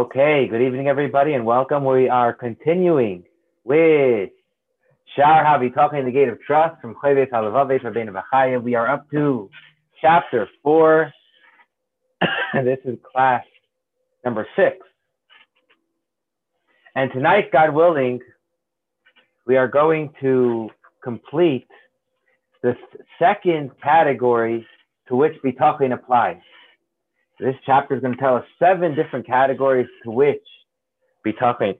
Okay, good evening, everybody, and welcome. We are continuing with Shar Habitachin the gate of trust from Chayves Halavaves Rabbeinu Bachaya. We are up to chapter four, this is class number six. And tonight, God willing, we are going to complete the second category to which Bitachon applies. This chapter is going to tell us seven different categories to which Bitachon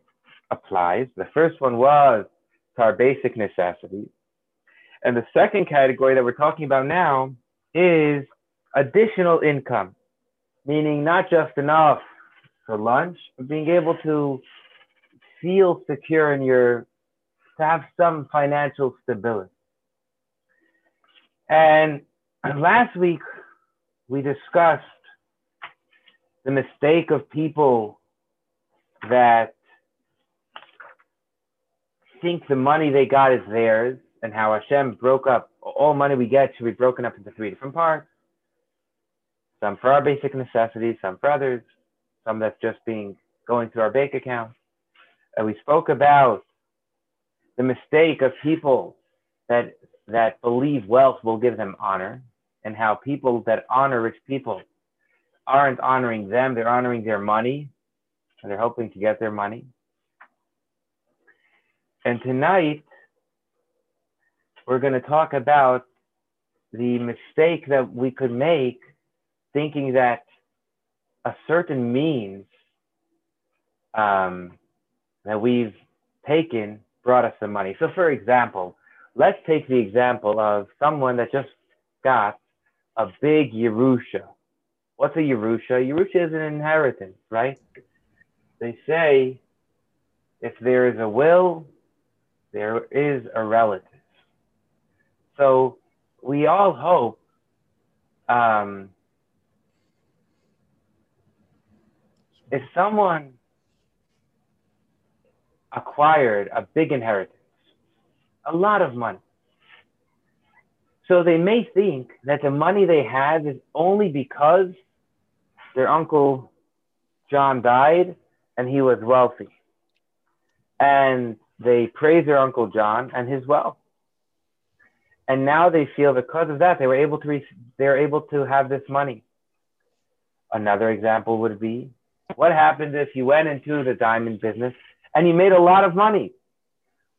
applies. The first one was to our basic necessities. And the second category that we're talking about now is additional income, meaning not just enough for lunch, but being able to feel secure in your, to have some financial stability. And last week we discussed the mistake of people that think the money they got is theirs and how Hashem broke up all money we get should be broken up into three different parts. Some for our basic necessities, some for others, some that's just being going through our bank account. And we spoke about the mistake of people that that believe wealth will give them honor and how people that honor rich people aren't honoring them, they're honoring their money, and they're hoping to get their money. And tonight, we're going to talk about the mistake that we could make thinking that a certain means um, that we've taken brought us the money. So, for example, let's take the example of someone that just got a big Yerusha. What's a Yerusha? Yerusha is an inheritance, right? They say if there is a will, there is a relative. So we all hope um, if someone acquired a big inheritance, a lot of money, so they may think that the money they have is only because their uncle John died and he was wealthy. And they praise their uncle John and his wealth. And now they feel because of that they were able to re- they're able to have this money. Another example would be what happens if you went into the diamond business and you made a lot of money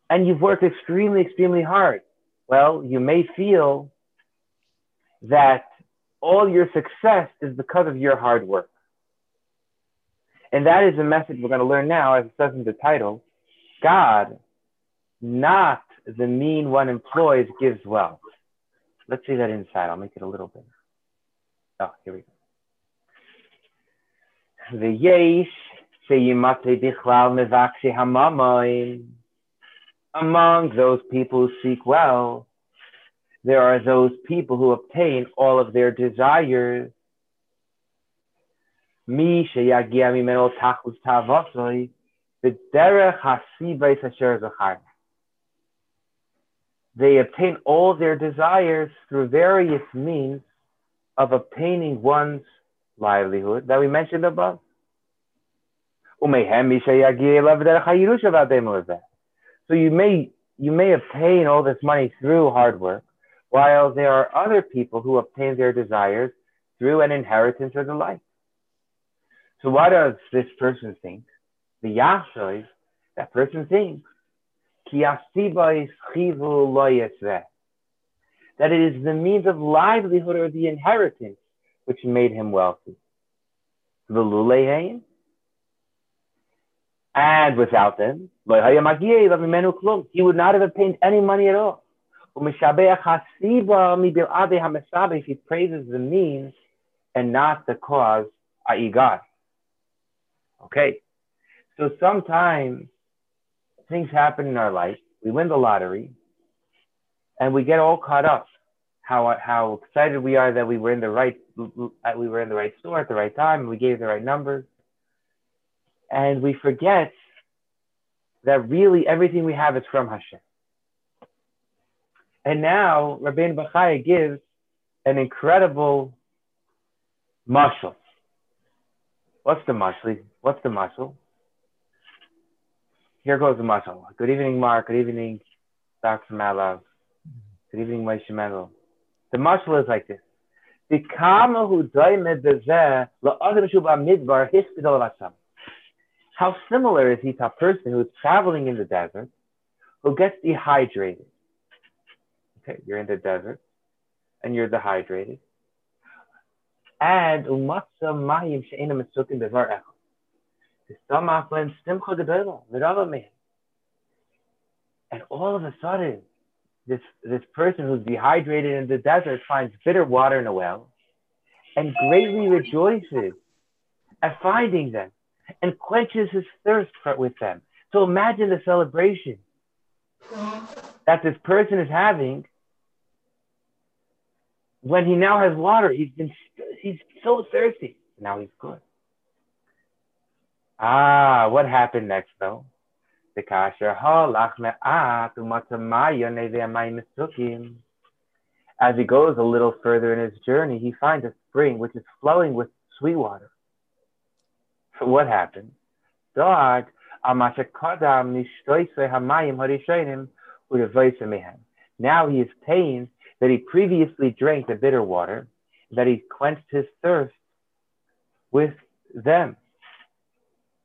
and you've worked extremely extremely hard. Well, you may feel that all your success is because of your hard work. And that is the message we're going to learn now, as it says in the title God, not the mean one employs, gives wealth. Let's see that inside. I'll make it a little bigger. Oh, here we go. The yesh sheyimatre bichlal mevakshi hamamoim. Among those people who seek wealth, there are those people who obtain all of their desires. Mi sheyagia mimeno tachus tavosoi v'derech zachar. They obtain all their desires through various means of obtaining one's livelihood that we mentioned above. So you may you may obtain all this money through hard work, while there are other people who obtain their desires through an inheritance or the like. So what does this person think? The Yahshua, that person thinks, that it is the means of livelihood or the inheritance which made him wealthy. And without them, he would not have obtained any money at all. If he praises the means and not the cause, i.e. God. Okay. So sometimes things happen in our life. We win the lottery and we get all caught up. How, how excited we are that we were in the right we were in the right store at the right time and we gave the right numbers. And we forget that really everything we have is from Hashem. And now Rabbeinu Bachaya gives an incredible mashal. What's the mashal? What's the mashal? Here goes the mashal. Good evening, Mark. Good evening, Dr. Malov. Good evening, Moshe Mendel. The mashal is like this. How similar is he to a person who is traveling in the desert who gets dehydrated? Okay, you're in the desert and you're dehydrated. And umatza mayim she'ena mesukim bevar echad. And all of a sudden, this, this person who's dehydrated in the desert finds bitter water in a well and greatly rejoices at finding them and quenches his thirst with them. So imagine the celebration that this person is having when he now has water. He's been he's so thirsty. Now he's good. Ah, what happened next though? As he goes a little further in his journey, he finds a spring which is flowing with sweet water. So what happened? Now he is pained that he previously drank the bitter water, that he quenched his thirst with them.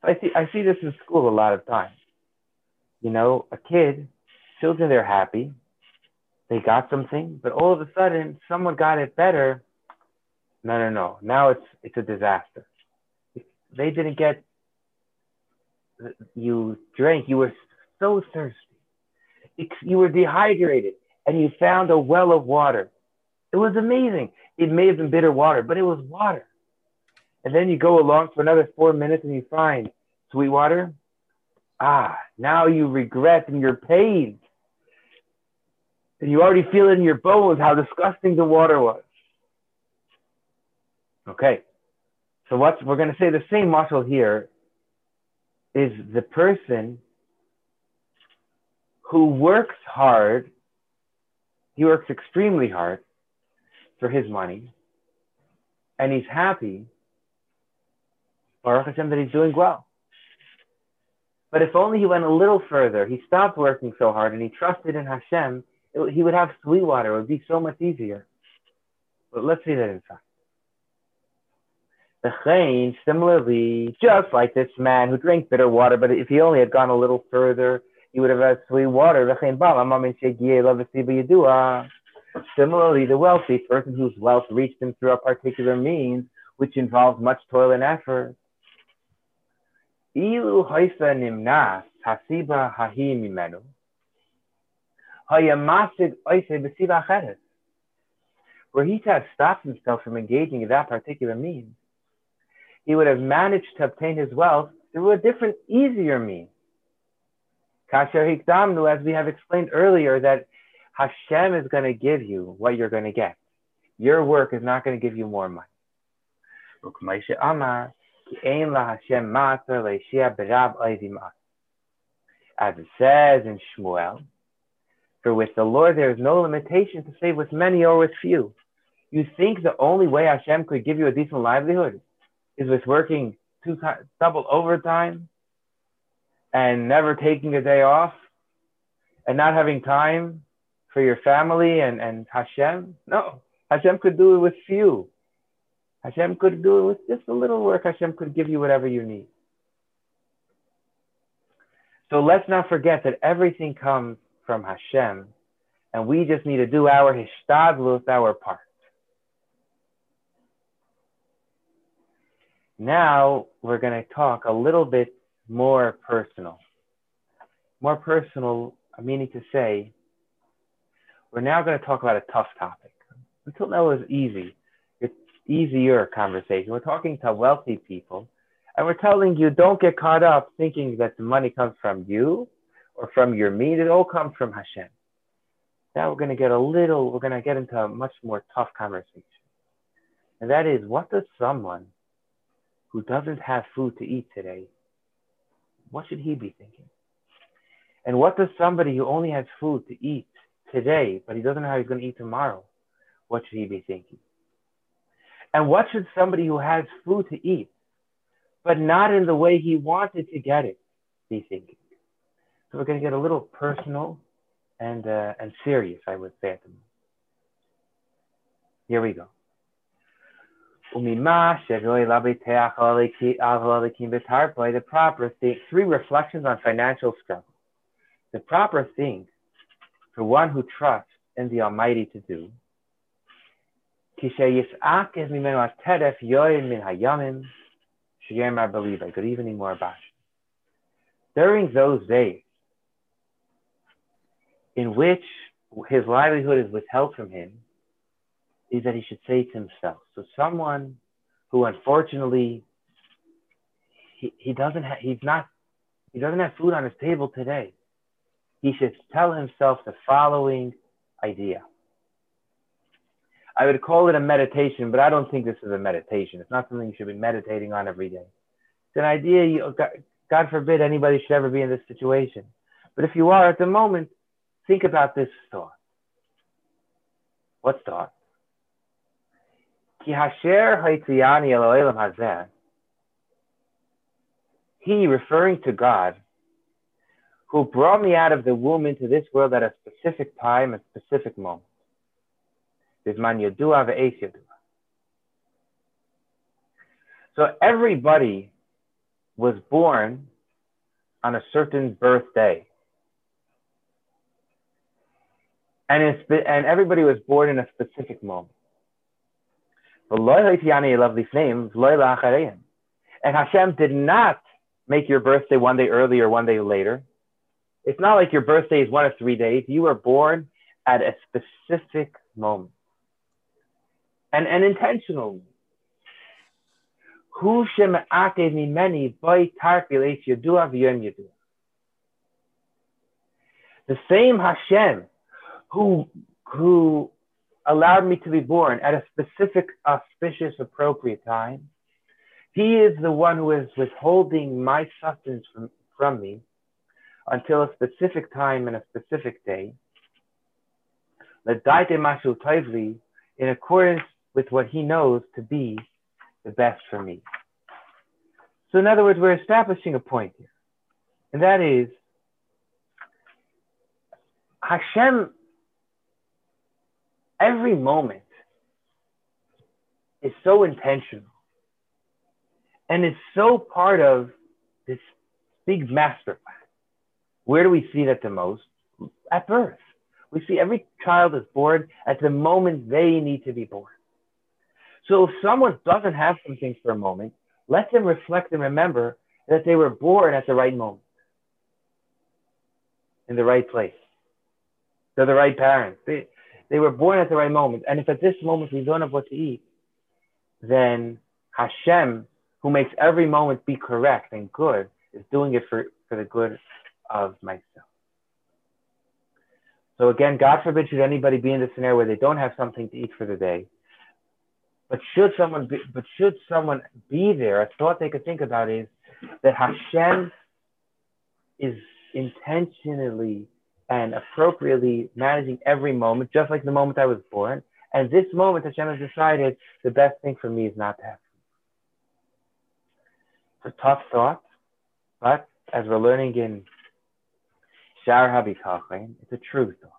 I see I see this in school a lot of times. You know, a kid, children they're happy, they got something, but all of a sudden someone got it better. No, no, no. Now it's it's a disaster. They didn't get you drank, you were so thirsty. You were dehydrated and you found a well of water. It was amazing. It may have been bitter water, but it was water. And then you go along for another four minutes and you find sweet water. Ah, now you regret and you're pained. And you already feel in your bones how disgusting the water was. Okay. So what we're going to say the same mashal here is the person who works hard, he works extremely hard for his money, and he's happy Baruch Hashem that he's doing well. But if only he went a little further, he stopped working so hard and he trusted in Hashem, it, he would have sweet water. It would be so much easier. But let's see that inside. The chain, similarly, just like this man who drank bitter water, but if he only had gone a little further, you would have had sweet water. Uh, similarly, the wealthy person whose wealth reached him through a particular means, which involves much toil and effort. Ilu haifa nimnas hasiba hahi mimenu. Hayamasig oise besiba cheres. Were he to have stopped himself from engaging in that particular means, he would have managed to obtain his wealth through a different, easier means. Kasher hikdamnu, as we have explained earlier, that Hashem is going to give you what you're going to get. Your work is not going to give you more money. As it says in Shmuel, for with the Lord there is no limitation to save with many or with few. You think the only way Hashem could give you a decent livelihood is with working two double overtime and never taking a day off and not having time for your family and, and Hashem? No, Hashem could do it with few. Hashem could do it with just a little work. Hashem could give you whatever you need. So let's not forget that everything comes from Hashem, and we just need to do our hishtadlut, our part. Now we're going to talk a little bit more personal. More personal, meaning to say, we're now going to talk about a tough topic. Until now it was easy It's easier conversation. We're talking to wealthy people, and we're telling you don't get caught up thinking that the money comes from you or from your means. It all comes from Hashem. Now we're going to get a little, we're going to get into a much more tough conversation. And that is, what does someone who doesn't have food to eat today, what should he be thinking? And what does somebody who only has food to eat today, but he doesn't know how he's going to eat tomorrow, what should he be thinking? And what should somebody who has food to eat, but not in the way he wanted to get it, be thinking. So we're going to get a little personal and, uh, and serious, I would say at the moment. Here we go. The proper thing, three reflections on financial struggle. The proper thing for one who trusts in the Almighty to do. Good evening, more During those days in which his livelihood is withheld from him, is that he should say to himself. So someone who unfortunately he, he doesn't have he's not he doesn't have food on his table today. He should tell himself the following idea. I would call it a meditation, but I don't think this is a meditation. It's not something you should be meditating on every day. It's an idea, you, oh, God, God forbid anybody should ever be in this situation. But if you are at the moment, think about this thought. What thought? Ki hasher haitziyani el hazeh. He, referring to God, who brought me out of the womb into this world at a specific time, a specific moment. So everybody was born on a certain birthday. And, and everybody was born in a specific moment. And Hashem did not make your birthday one day early or one day later. It's not like your birthday is one of three days. You were born at a specific moment and an intentional. The same Hashem who, who allowed me to be born at a specific, auspicious, appropriate time. He is the one who is withholding my sustenance from, from me until a specific time and a specific day. In accordance with what he knows to be the best for me. So, in other words, we're establishing a point here, and that is Hashem every moment is so intentional and it's so part of this big master plan. Where do we see that the most? At birth. We see every child is born at the moment they need to be born. So if someone doesn't have something for a moment, let them reflect and remember that they were born at the right moment, in the right place. They're the right parents. They, they were born at the right moment. And if at this moment we don't have what to eat, then Hashem, who makes every moment be correct and good, is doing it for, for the good of myself. So again, God forbid should anybody be in the scenario where they don't have something to eat for the day. But should someone be, but should someone be there, a thought they could think about is that Hashem is intentionally and appropriately managing every moment, just like the moment I was born. And this moment, Hashem has decided the best thing for me is not to have. It's a tough thought, but as we're learning in Shar Habitachin, it's a true thought.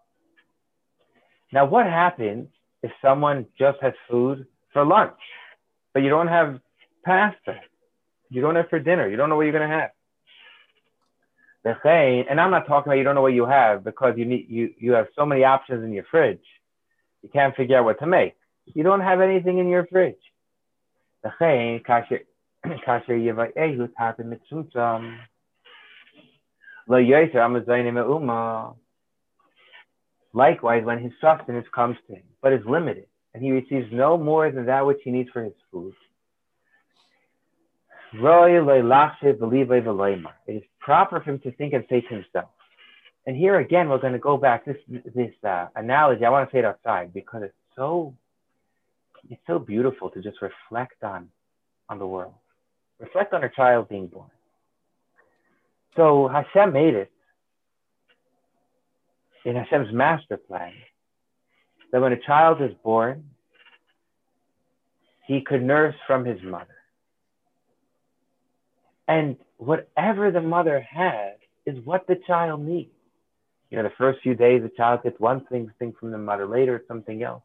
Now, what happens if someone just has food for lunch, but you don't have pasta? You don't have for dinner. You don't know what you're going to have saying, and I'm not talking about you don't know what you have because you need you you have so many options in your fridge, you can't figure out what to make. You don't have anything in your fridge. Likewise, when his sustenance comes to him, but is limited, and he receives no more than that which he needs for his food, it is proper for him to think and say to himself. And here again, we're going to go back this this uh, analogy. I want to say it outside because it's so it's so beautiful to just reflect on on the world, reflect on a child being born. So Hashem made it in Hashem's master plan that when a child is born, he could nurse from his mother And whatever the mother has is what the child needs. You know, the first few days, the child gets one thing, thing from the mother. Later, it's something else.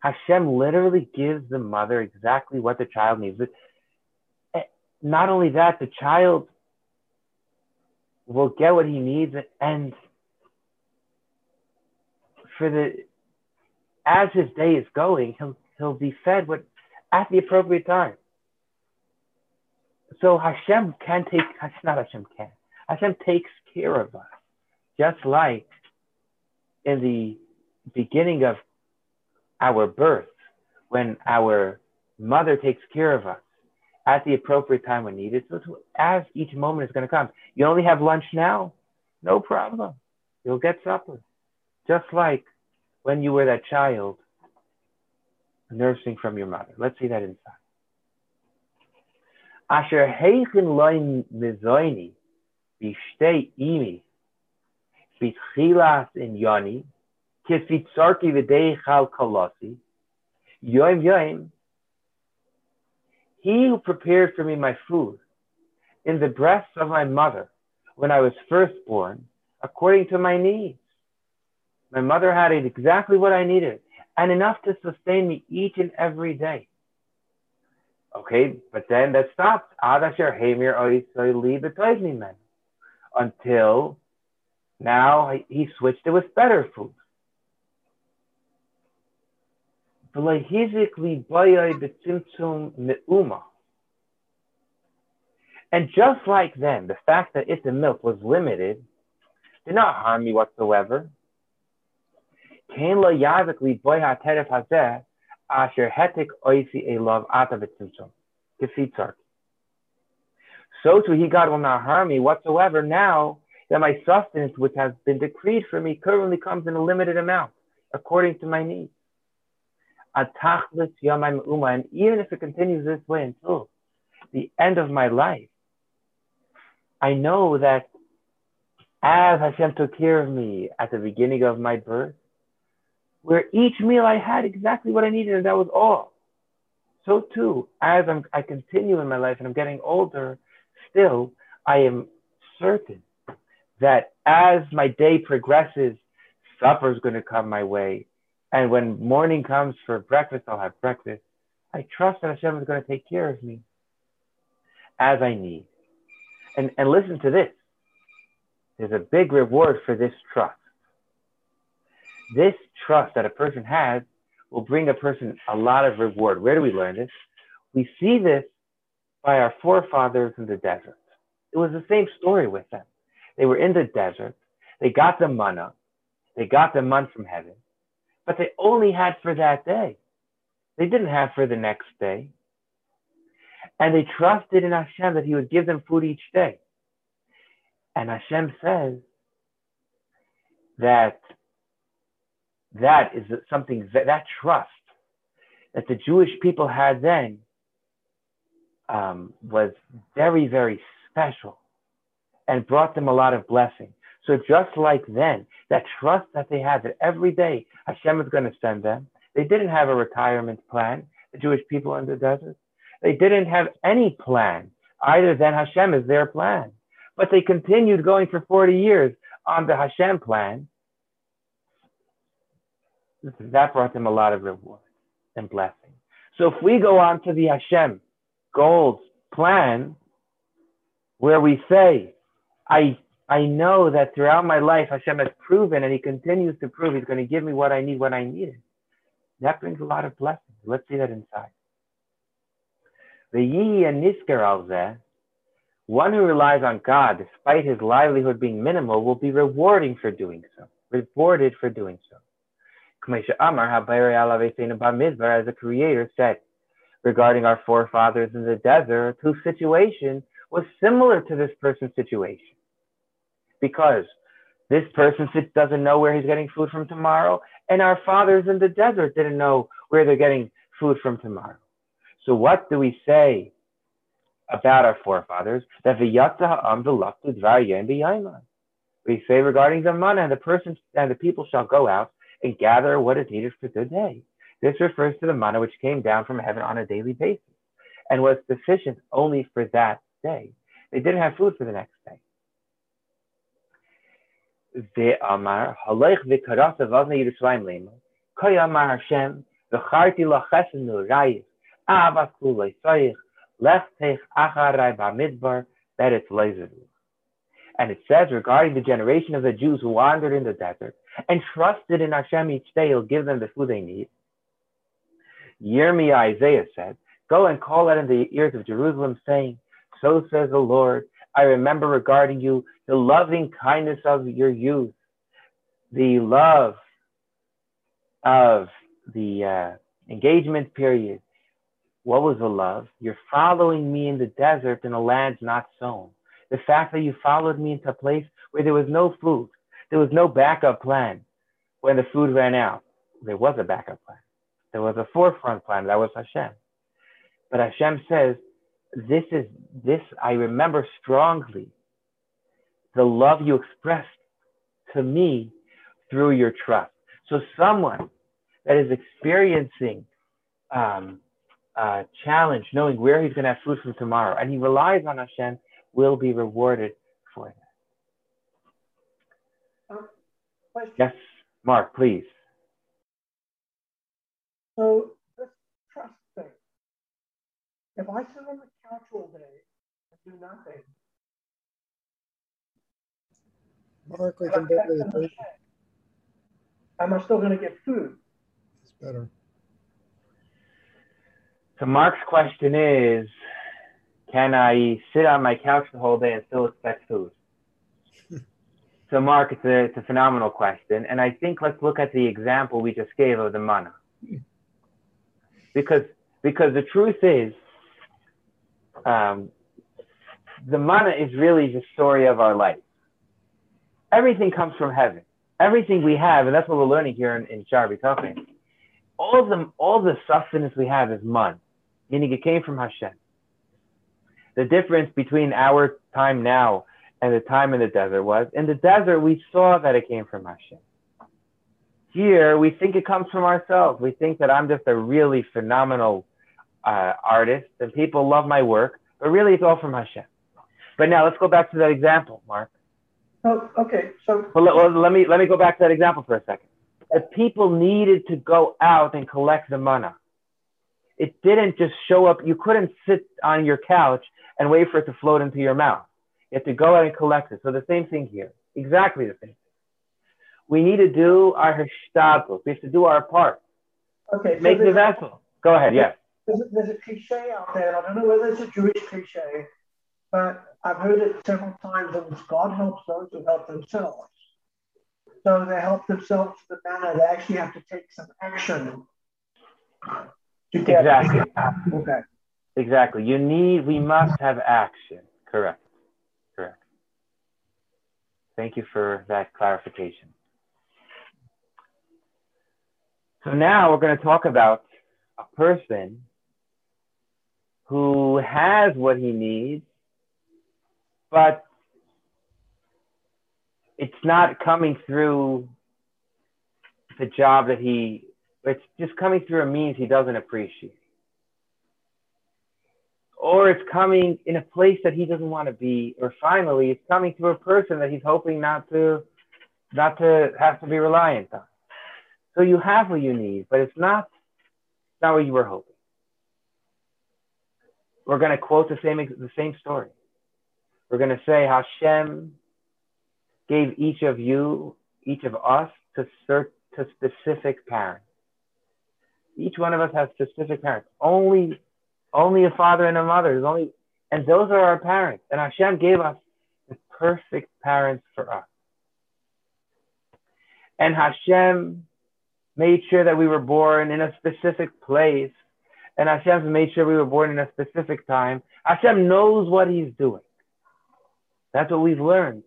Hashem literally gives the mother exactly what the child needs. Eh, not only that, the child will get what he needs, and for the as his day is going, he'll he'll be fed what at the appropriate time. So Hashem can take not Hashem can Hashem takes care of us, just like in the beginning of our birth, when our mother takes care of us at the appropriate time when needed. So as each moment is going to come, you only have lunch now, no problem. You'll get supper, just like when you were that child nursing from your mother. Let's see that inside. Asher heichin loin mizoini bishtei imi bitchilas in yoni kifitzarki v'dei chal kalasi yom yom he who prepared for me my food in the breasts of my mother when I was first born according to my needs my mother had exactly what I needed and enough to sustain me each and every day. Okay, but then that stopped. Ad asher hamir men until now he switched it with better food. And just like then, the fact that its milk was limited did not harm me whatsoever. So too, he, God, will not harm me whatsoever now that my sustenance, which has been decreed for me, currently comes in a limited amount, according to my needs. And even if it continues this way until the end of my life, I know that as Hashem took care of me at the beginning of my birth, where each meal I had exactly what I needed, and that was all. So too, as I'm, I continue in my life and I'm getting older, still, I am certain that as my day progresses, supper is going to come my way. And when morning comes for breakfast, I'll have breakfast. I trust that Hashem is going to take care of me as I need. And, and listen to this. There's a big reward for this trust. This trust that a person has will bring a person a lot of reward. Where do we learn this? We see this by our forefathers in the desert. It was the same story with them. They were in the desert. They got the manna. They got the man from heaven, but they only had for that day. They didn't have for the next day. And they trusted in Hashem that he would give them food each day. And Hashem says that that is something that, that trust that the Jewish people had then um, was very, very special and brought them a lot of blessing. So just like then, that trust that they had that every day Hashem is going to send them, they didn't have a retirement plan, the Jewish people in the desert. They didn't have any plan either than Hashem is their plan. But they continued going for 40 years on the Hashem plan that brought them a lot of reward and blessing. So if we go on to the Hashem goals plan, where we say, I I know that throughout my life Hashem has proven and he continues to prove he's going to give me what I need when I need it. That brings a lot of blessings. Let's see that inside. The Yi and Nisker one who relies on God despite his livelihood being minimal will be rewarding for doing so, rewarded for doing so. Amar as the Creator said regarding our forefathers in the desert, whose situation was similar to this person's situation. Because this person doesn't know where he's getting food from tomorrow, and our fathers in the desert didn't know where they're getting food from tomorrow. So what do we say about our forefathers? That we say regarding the manna, and the person and the people shall go out and gather what is needed for the day. This refers to the manna which came down from heaven on a daily basis and was sufficient only for that day. They didn't have food for the next day. Ve'amar halech v'karas avavne Yerushalayim lema. Koy amar Hashem v'charti lachesen l'rayis avas kulei soich lech acharai b'midbar beretz leizeru. And it says regarding the generation of the Jews who wandered in the desert and trusted in Hashem each day, He'll give them the food they need. Yirmiyah Isaiah said, Go and call out in the ears of Jerusalem, saying, So says the Lord, I remember regarding you the loving kindness of your youth, the love of the uh, engagement period. What was the love? You're following me in the desert in a land not sown. The fact that you followed me into a place where there was no food, there was no backup plan when the food ran out. There was a backup plan. There was a forefront plan. That was Hashem. But Hashem says, this is this I remember strongly the love you expressed to me through your trust. So someone that is experiencing um, uh, challenge, knowing where he's going to have food from tomorrow, and he relies on Hashem, will be rewarded for that. Um, yes, Mark, please. So this trust thing. If I sit on the couch all day and do nothing, Mark, we can barely Am I still going to get food? It's better. So Mark's question is, can I sit on my couch the whole day and still expect food? so Mark, it's a, it's a phenomenal question. And I think let's look at the example we just gave of the manna. Because, because the truth is, um, the manna is really the story of our life. Everything comes from heaven. Everything we have, and that's what we're learning here in, in Bitachon. All of them, all the sustenance we have is man, meaning it came from Hashem. The difference between our time now and the time in the desert was in the desert we saw that it came from Hashem. Here we think it comes from ourselves. We think that I'm just a really phenomenal uh, artist and people love my work, but really it's all from Hashem. But now let's go back to that example, Mark. Oh, okay. So well, let, well, let me let me go back to that example for a second. The people needed to go out and collect the manna. It didn't just show up. You couldn't sit on your couch and wait for it to float into your mouth. You have to go out and collect it. So the same thing here. Exactly the same. We need to do our hishtadlut. We have to do our part. Okay. Make the vessel. Go ahead. Yeah. There's a, there's a cliche out there. I don't know whether it's a Jewish cliche, but I've heard it several times. And it's God helps those who help themselves. So they help themselves to the manna they actually have to take some action. To get exactly. Okay. Exactly. You need. We must have action. Correct. Correct. Thank you for that clarification. So now we're going to talk about a person who has what he needs, but it's not coming through the job that he, it's just coming through a means he doesn't appreciate. Or it's coming in a place that he doesn't want to be, or finally, it's coming to a person that he's hoping not to, not to have to be reliant on. So you have what you need, but it's not, not what you were hoping. We're going to quote the same, the same story. We're going to say Hashem gave each of you, each of us, to, cert, to specific parents. Each one of us has specific parents. Only, only a father and a mother. There's only, and those are our parents. And Hashem gave us the perfect parents for us. And Hashem made sure that we were born in a specific place. And Hashem made sure we were born in a specific time. Hashem knows what he's doing. That's what we've learned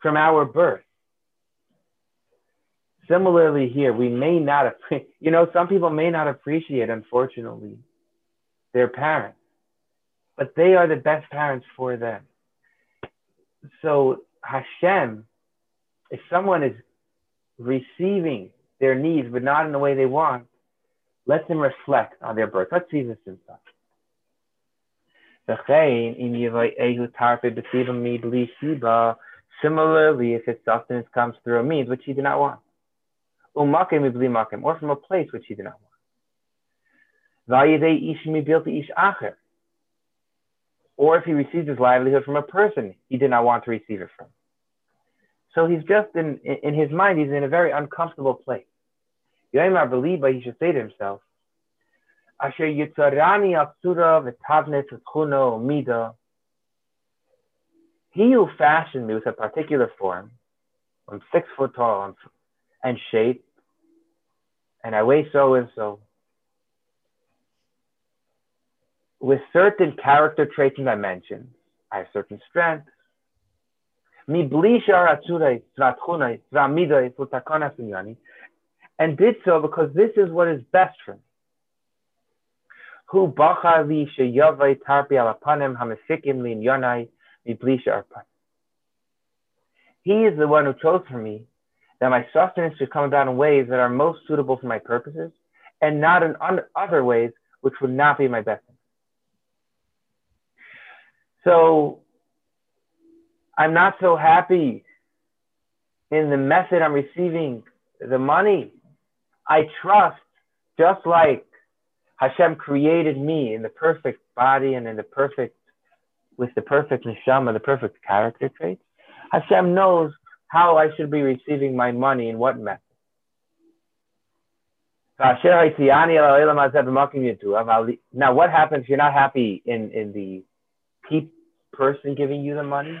from our birth. Similarly, here, we may not, you know, some people may not appreciate, unfortunately, their parents, but they are the best parents for them. So, Hashem, if someone is receiving their needs, but not in the way they want, let them reflect on their birth. Let's see this in inside. Similarly, if his sustenance comes through a means which he did not want, or from a place which he did not want. Or if he receives his livelihood from a person he did not want to receive it from. So he's just in, in his mind, he's in a very uncomfortable place. Yoimar Beliba, he should say to himself, Asher Yitzarani Atsura V'tavnes Chuno Mida. He who fashioned me with a particular form, I'm six foot tall and shape, and I weigh so and so, with certain character traits and dimensions. I have certain strengths. And did so because this is what is best for me. Who He is the one who chose for me that my sustenance should come about in ways that are most suitable for my purposes and not in other ways which would not be my best. So I'm not so happy in the method I'm receiving the money. I trust, just like Hashem created me in the perfect body and in the perfect, with the perfect neshama, the perfect character traits. Hashem knows how I should be receiving my money in what method. Now, what happens if you're not happy in, in the person giving you the money?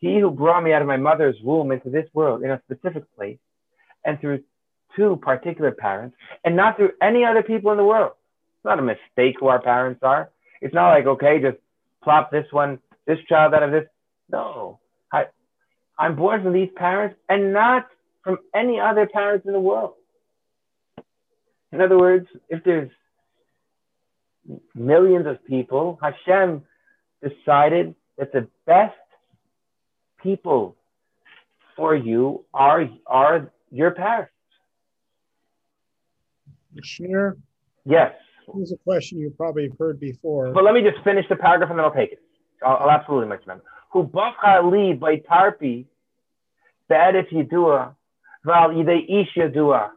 He who brought me out of my mother's womb into this world in a specific place and through two particular parents and not through any other people in the world. It's not a mistake who our parents are. It's not like, okay, just plop this one, this child out of this. No, I, I'm born from these parents and not from any other parents in the world. In other words, if there's millions of people, Hashem decided that the best people for you are, are your parents. Share. Yes. Here's a question you probably heard before. But let me just finish the paragraph and then I'll take it. I'll, I'll absolutely make remember. Who li by tarpi, bad if you do a, val yidei ish yadua.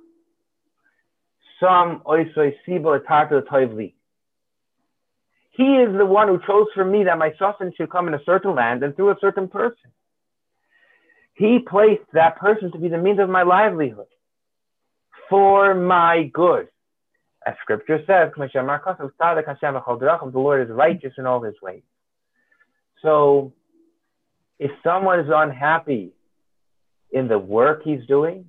Sibo. He is the one who chose for me that my sustenance should come in a certain land and through a certain person. He placed that person to be the means of my livelihood for my good. As scripture says, the Lord is righteous in all his ways. So if someone is unhappy in the work he's doing,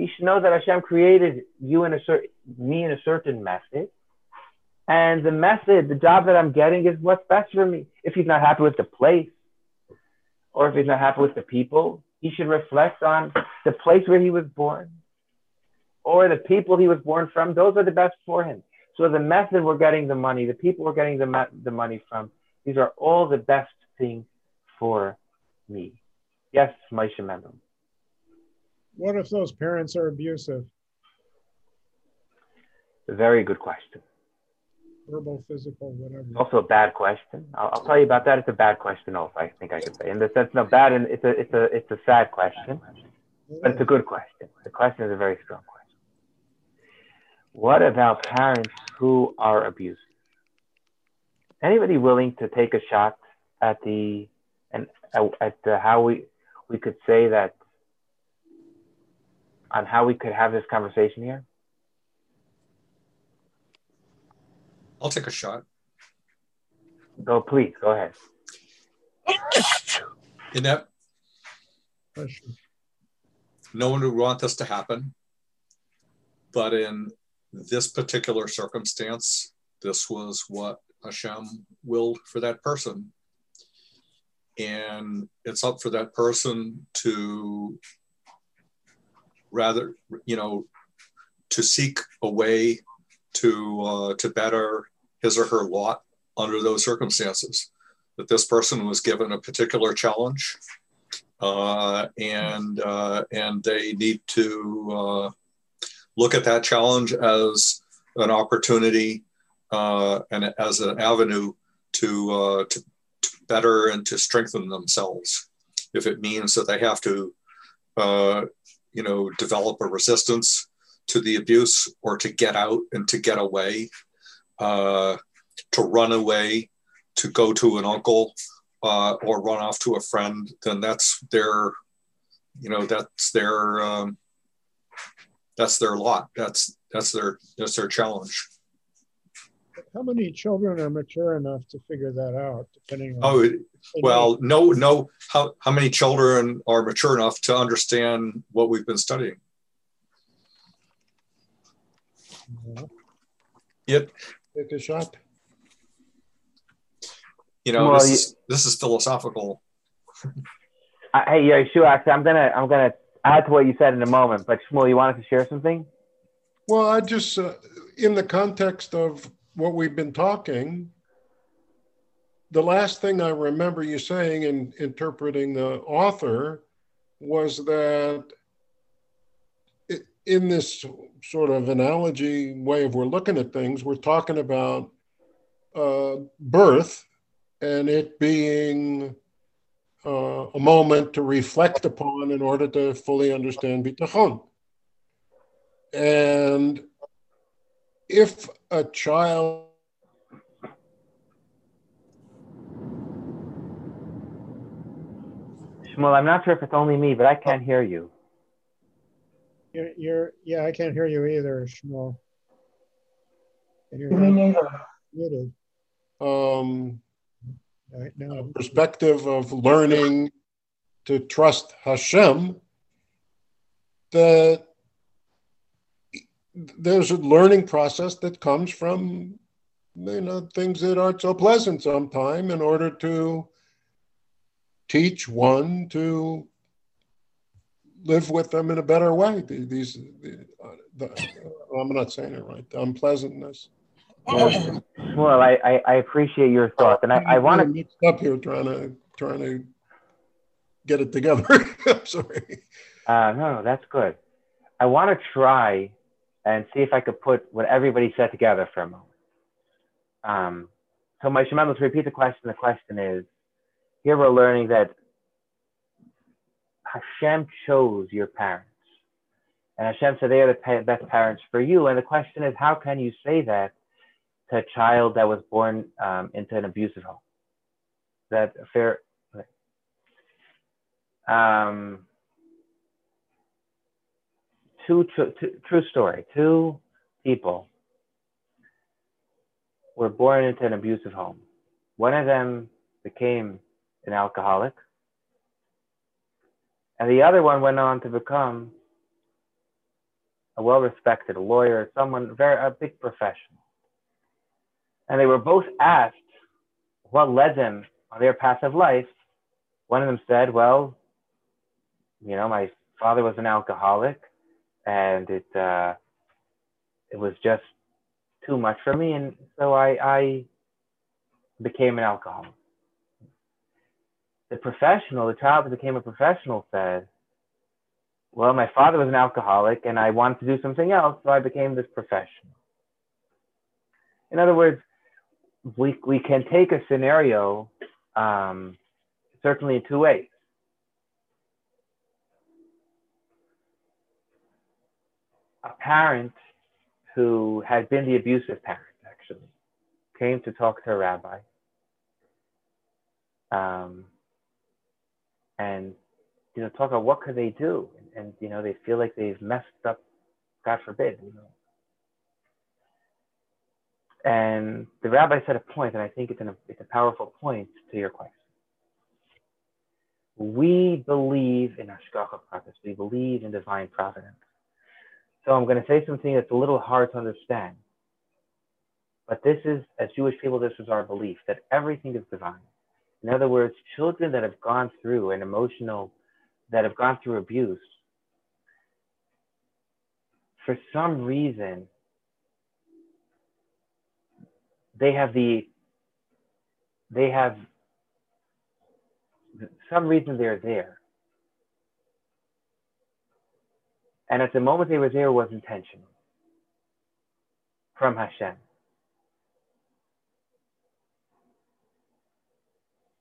he should know that Hashem created you in a certain me in a certain method. And the method, the job that I'm getting is what's best for me. If he's not happy with the place, or if he's not happy with the people, he should reflect on the place where he was born or the people he was born from, those are the best for him. So the method we're getting the money, the people we're getting the, the money from, these are all the best things for me. Yes, Moshe Mendel. What if those parents are abusive? Very good question. Verbal, physical, whatever. Also a bad question. I'll, I'll, tell you about that. It's a bad question, also. I think I could say. In the sense, no, bad, and it's a, it's a, it's a sad question, but it's a good question. The question is a very strong question. What about parents who are abusive? Anybody willing to take a shot at the and at the, how we we could say that on how we could have this conversation here? I'll take a shot. Go, please, go ahead. In that, no one would want this to happen, but in this particular circumstance, this was what Hashem willed for that person. And it's up for that person to rather, you know, to seek a way to uh, to better his or her lot under those circumstances. That this person was given a particular challenge, uh, and uh, and they need to uh, look at that challenge as an opportunity uh, and as an avenue to, uh, to, to better and to strengthen themselves. If it means that they have to, uh, you know, develop a resistance to the abuse or to get out and to get away, uh, to run away, to go to an uncle uh, or run off to a friend, then that's their, you know, that's their, um, that's their lot. That's that's their that's their challenge. How many children are mature enough to figure that out? Depending on. Oh, well, no, no. How how many children are mature enough to understand what we've been studying? Yeah. Yep. Take a shot. You know, Well, this you- is this is philosophical. I, hey, yeah, Shuax, I'm gonna I'm gonna add to what you said in a moment. But Shmuel, you wanted to share something? Well, I just, uh, in the context of what we've been talking, the last thing I remember you saying in interpreting the author was that in this sort of analogy way of we're looking at things, we're talking about uh, birth and it being uh, a moment to reflect upon in order to fully understand bitachon. And if a child Shmuel, I'm not sure if it's only me, but I can't hear you. You're, you're yeah, I can't hear you either, Shmuel. And you're Me neither. muted um, right now. perspective of learning to trust Hashem, that there's a learning process that comes from you know things that aren't so pleasant sometime in order to teach one to live with them in a better way. These, the, the, I'm not saying it right. The unpleasantness. Well, I, I, I appreciate your thoughts, and I, I want to mixed up here trying to trying to get it together. I'm sorry. Uh, no, no, that's good. I want to try and see if I could put what everybody said together for a moment. Um, so, my Shemem, let's repeat the question. The question is here we're learning that Hashem chose your parents. And Hashem said they are the best parents for you. And the question is, how can you say that to a child that was born um, into an abusive home? That fair? Um, two, true, two, true story. Two people were born into an abusive home. One of them became an alcoholic, and the other one went on to become a well-respected lawyer, someone very a big professional. And they were both asked what led them on their path of life. One of them said, "Well, you know, my father was an alcoholic, and it uh, it was just too much for me, and so I, I became an alcoholic." The professional, the child who became a professional, said, "Well, my father was an alcoholic, and I wanted to do something else, so I became this professional." In other words, we we can take a scenario um, certainly in two ways. a parent who had been the abusive parent actually came to talk to a rabbi um, and you know talk about what could they do and, you know they feel like they've messed up god forbid you know and the rabbi said a point and i think it's, an, it's a powerful point to your question we believe in Hashgacha Pratis. We believe in divine providence. So I'm going to say something that's a little hard to understand. But this is, as Jewish people, this is our belief that everything is divine. In other words, children that have gone through an emotional, that have gone through abuse, for some reason, they have the, they have, some reason they're there. And at the moment they were there was intentional from Hashem.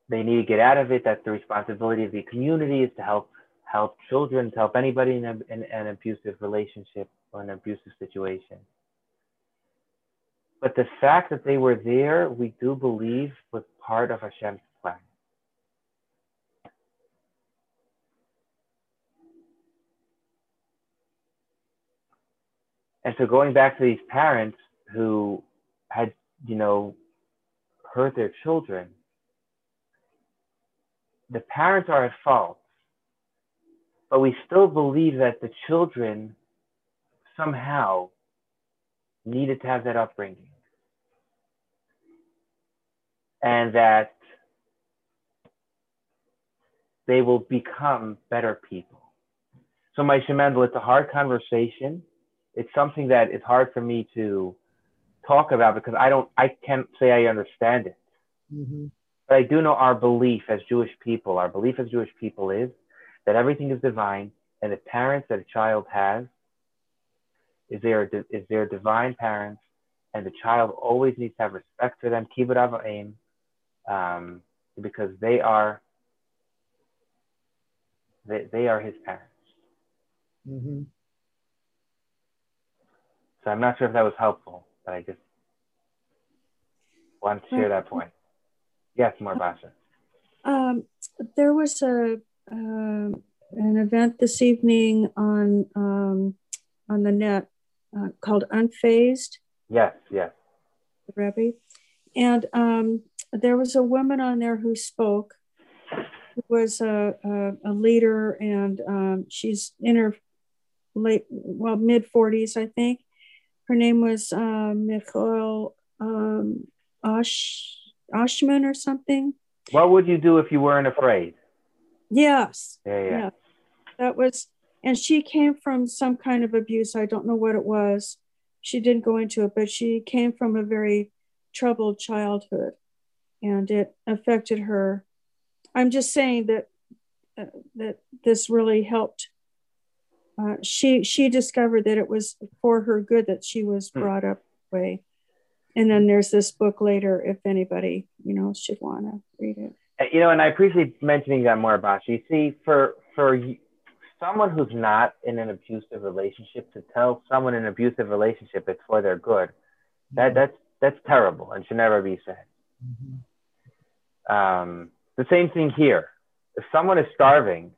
They need to get out of it. That's the responsibility of the community is to help help children, to help anybody in, a, in an abusive relationship or an abusive situation. But the fact that they were there, we do believe was part of Hashem's plan. And so going back to these parents who had, you know, hurt their children, the parents are at fault, but we still believe that the children somehow needed to have that upbringing. And that they will become better people. So, my Shemendel, it's a hard conversation. It's something that is hard for me to talk about because I don't, I can't say I understand it. Mm-hmm. But I do know our belief as Jewish people, our belief as Jewish people is that everything is divine and the parents that a child has is their, is their divine parents and the child always needs to have respect for them, kibbud av v'em, um, because they are they, they are his parents. Mm-hmm. So I'm not sure if that was helpful, but I just wanted to share that point. Yes, more Um, there was a uh, an event this evening on um, on the net uh, called Unfazed. Yes, yes. Rebbe, and um, there was a woman on there who spoke. Who was a, a, a leader, and um, she's in her late, well, mid forties, I think. Her name was uh, Michael um, Osh Oshman or something. What would you do if you weren't afraid? Yes. Yeah, yeah. yeah. That was, and she came from some kind of abuse. I don't know what it was. She didn't go into it, but she came from a very troubled childhood and it affected her. I'm just saying that uh, that this really helped. Uh, she she discovered that it was for her good that she was hmm. brought up way and then there's this book later if anybody you know should want to read it. Uh, you know and i appreciate mentioning that more about you see for for someone who's not in an abusive relationship to tell someone in an abusive relationship it's for their good that that's that's terrible and should never be said. Mm-hmm. um, the same thing here. If someone is starving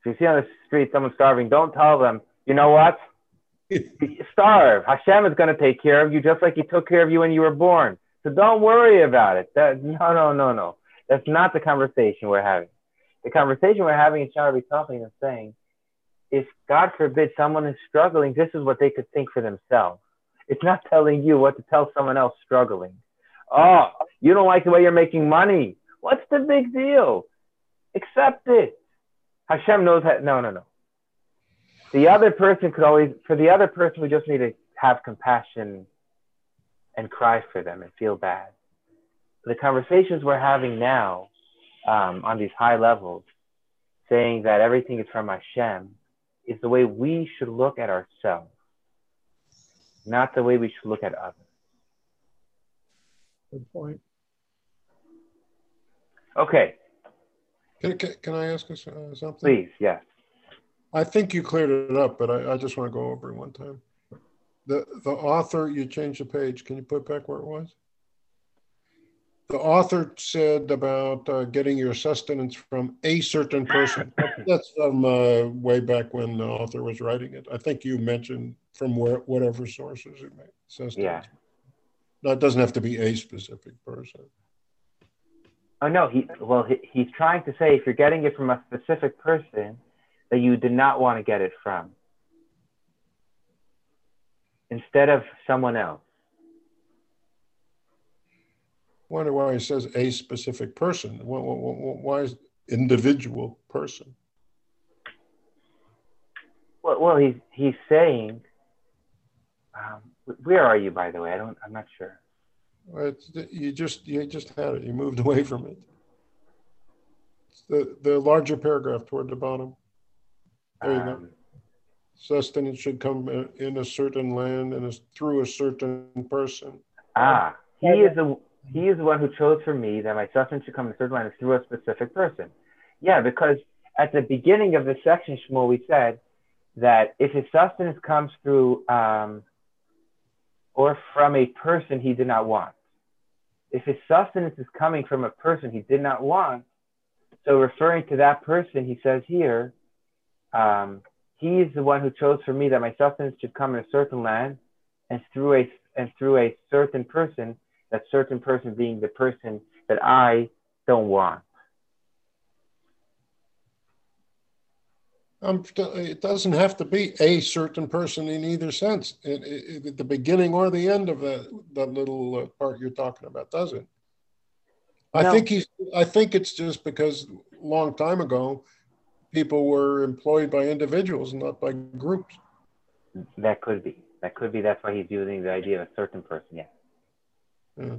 if you see on the street someone starving don't tell them you know what starve. Hashem is going to take care of you just like He took care of you when you were born. So don't worry about it. That, no, no, no, no. That's not the conversation we're having. The conversation we're having in Shara talking and saying, if God forbid someone is struggling, this is what they could think for themselves. It's not telling you what to tell someone else struggling. Oh, you don't like the way you're making money. What's the big deal? Accept it. Hashem knows that. No, no, no. The other person could always, for the other person, we just need to have compassion and cry for them and feel bad. The conversations we're having now um, on these high levels, saying that everything is from Hashem, is the way we should look at ourselves, not the way we should look at others. Good point. Okay. Can, can, can I ask us uh, something? Please, yes. I think you cleared it up, but I, I just want to go over it one time. The the author, you changed the page. Can you put it back where it was? The author said about uh, getting your sustenance from a certain person. That's from uh, way back when the author was writing it. I think you mentioned from where, whatever sources it made. Sustenance. Yeah. No, it doesn't have to be a specific person. Oh no, he well he, he's trying to say if you're getting it from a specific person, that you did not want to get it from instead of someone else. Wonder why he says a specific person. Why, is individual person? Well, well, he's he's saying. Um, where are you, by the way? I don't. I'm not sure. It's, you just you just had it. You moved away from it. It's the the larger paragraph toward the bottom. There you um, go. sustenance should come in a certain land and through a certain person. Ah, he is the he is the one who chose for me that my sustenance should come in a certain land through a specific person. Yeah, because at the beginning of the section, Shmuel, we said that if his sustenance comes through um, or from a person he did not want, if his sustenance is coming from a person he did not want, so referring to that person, he says here, um, he is the one who chose for me that my sustenance should come in a certain land and through a and through a certain person, that certain person being the person that I don't want. Um, it doesn't have to be a certain person in either sense, it, it, at the beginning or the end of that that little uh, part you're talking about, does it? I no. think he's. I think it's just because a long time ago, people were employed by individuals, not by groups. That could be. That could be. That's why he's using the idea of a certain person. Yeah. yeah.